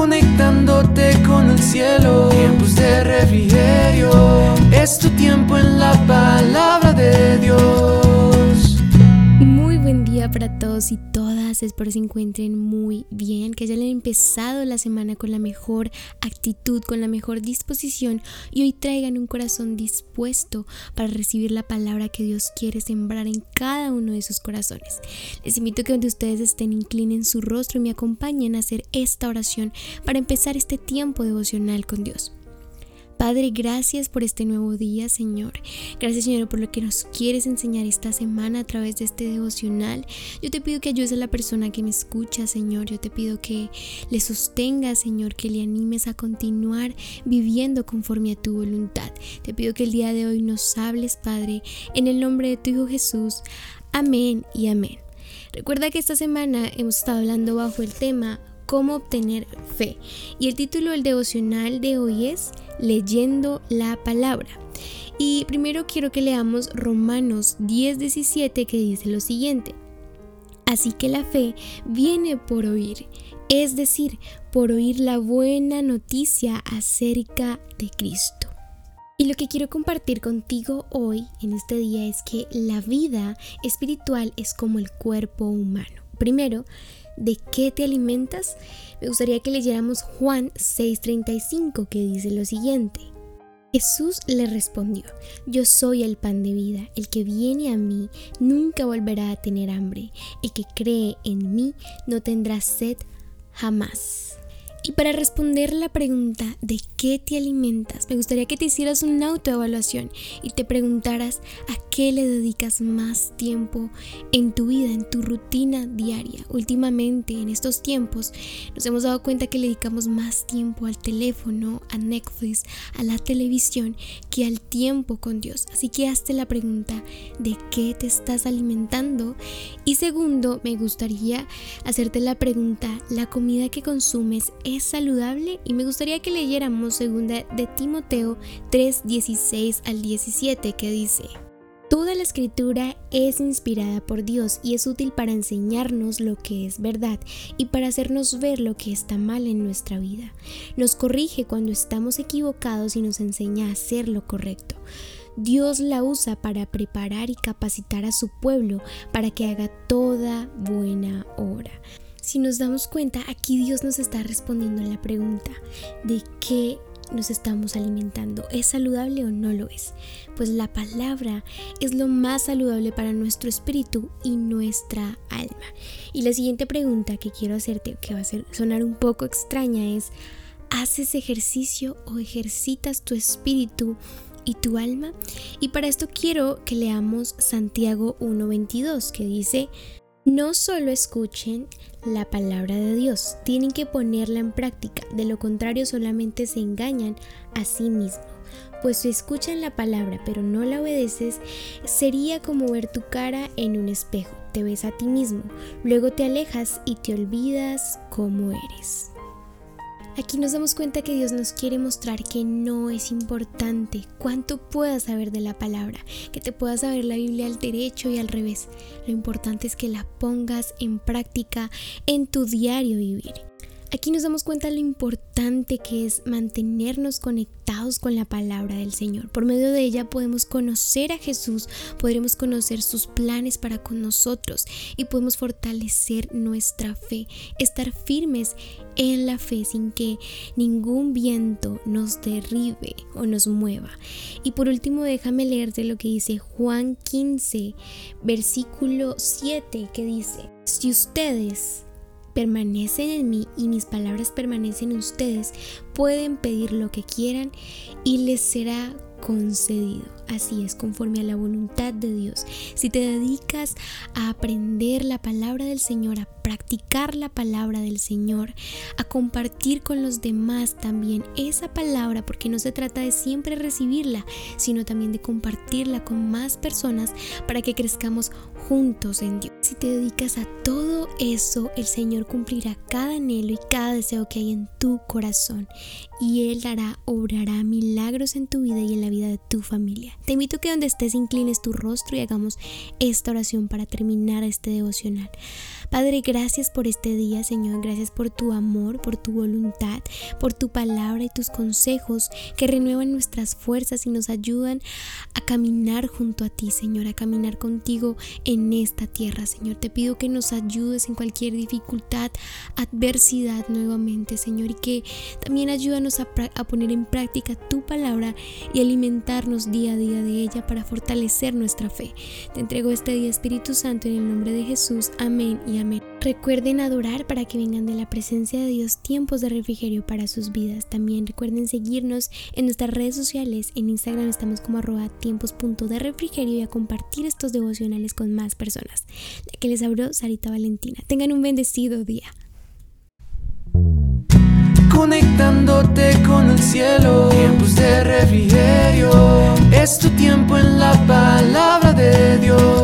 conectándote con el cielo. Tiempos de refrigerio, es tu tiempo en la palabra de Dios. Muy buen día para todos y todas, espero se encuentren muy bien, que hayan empezado la semana con la mejor actitud, con la mejor disposición y hoy traigan un corazón dispuesto para recibir la palabra que Dios quiere sembrar en cada uno de sus corazones. Les invito a que donde ustedes estén inclinen su rostro y me acompañen a hacer esta oración para empezar este tiempo devocional con Dios. Padre, gracias por este nuevo día, Señor. Gracias, Señor, por lo que nos quieres enseñar esta semana a través de este devocional. Yo te pido que ayudes a la persona que me escucha, Señor. Yo te pido que le sostengas, Señor, que le animes a continuar viviendo conforme a tu voluntad. Te pido que el día de hoy nos hables, Padre, en el nombre de tu Hijo Jesús. Amén y amén. Recuerda que esta semana hemos estado hablando bajo el tema cómo obtener fe. Y el título del devocional de hoy es Leyendo la palabra. Y primero quiero que leamos Romanos 10:17 que dice lo siguiente. Así que la fe viene por oír, es decir, por oír la buena noticia acerca de Cristo. Y lo que quiero compartir contigo hoy, en este día, es que la vida espiritual es como el cuerpo humano. Primero, ¿de qué te alimentas? Me gustaría que leyéramos Juan 6:35 que dice lo siguiente. Jesús le respondió, Yo soy el pan de vida, el que viene a mí nunca volverá a tener hambre, el que cree en mí no tendrá sed jamás. Y para responder la pregunta de qué te alimentas, me gustaría que te hicieras una autoevaluación y te preguntaras a qué le dedicas más tiempo en tu vida, en tu rutina diaria. Últimamente, en estos tiempos, nos hemos dado cuenta que le dedicamos más tiempo al teléfono, a Netflix, a la televisión, que al tiempo con Dios. Así que hazte la pregunta de qué te estás alimentando. Y segundo, me gustaría hacerte la pregunta, ¿la comida que consumes es saludable y me gustaría que leyéramos segunda de Timoteo 3, 16 al 17 que dice, Toda la escritura es inspirada por Dios y es útil para enseñarnos lo que es verdad y para hacernos ver lo que está mal en nuestra vida. Nos corrige cuando estamos equivocados y nos enseña a hacer lo correcto. Dios la usa para preparar y capacitar a su pueblo para que haga toda buena obra. Si nos damos cuenta, aquí Dios nos está respondiendo la pregunta de qué nos estamos alimentando. ¿Es saludable o no lo es? Pues la palabra es lo más saludable para nuestro espíritu y nuestra alma. Y la siguiente pregunta que quiero hacerte, que va a sonar un poco extraña, es, ¿haces ejercicio o ejercitas tu espíritu? y tu alma. Y para esto quiero que leamos Santiago 1.22 que dice, no solo escuchen la palabra de Dios, tienen que ponerla en práctica, de lo contrario solamente se engañan a sí mismos. Pues si escuchan la palabra pero no la obedeces, sería como ver tu cara en un espejo, te ves a ti mismo, luego te alejas y te olvidas cómo eres. Aquí nos damos cuenta que Dios nos quiere mostrar que no es importante cuánto puedas saber de la palabra, que te puedas saber la Biblia al derecho y al revés. Lo importante es que la pongas en práctica en tu diario vivir. Aquí nos damos cuenta lo importante que es mantenernos conectados con la palabra del Señor. Por medio de ella podemos conocer a Jesús, podremos conocer sus planes para con nosotros y podemos fortalecer nuestra fe, estar firmes en la fe sin que ningún viento nos derribe o nos mueva. Y por último déjame leerte lo que dice Juan 15, versículo 7, que dice, si ustedes permanecen en mí y mis palabras permanecen en ustedes, pueden pedir lo que quieran y les será concedido. Así es, conforme a la voluntad de Dios. Si te dedicas a aprender la palabra del Señor, a practicar la palabra del Señor, a compartir con los demás también esa palabra, porque no se trata de siempre recibirla, sino también de compartirla con más personas para que crezcamos juntos en Dios. Si te dedicas a todo eso, el Señor cumplirá cada anhelo y cada deseo que hay en tu corazón y Él hará, obrará milagros en tu vida y en la vida de tu familia. Te invito a que donde estés inclines tu rostro y hagamos esta oración para terminar este devocional. Padre, gracias por este día, Señor. Gracias por tu amor, por tu voluntad, por tu palabra y tus consejos que renuevan nuestras fuerzas y nos ayudan a caminar junto a ti, Señor, a caminar contigo en esta tierra, Señor. Te pido que nos ayudes en cualquier dificultad, adversidad nuevamente, Señor, y que también ayúdanos a, poner en práctica tu palabra y alimentarnos día a día de ella para fortalecer nuestra fe. Te entrego este día, Espíritu Santo, en el nombre de Jesús. Amén Recuerden adorar para que vengan de la presencia de Dios tiempos de refrigerio para sus vidas. También recuerden seguirnos en nuestras redes sociales. En Instagram estamos como arroba tiempos.de refrigerio y a compartir estos devocionales con más personas. Ya que les abro Sarita Valentina. Tengan un bendecido día. Conectándote con el cielo, tiempos de refrigerio. Es tu tiempo en la palabra de Dios.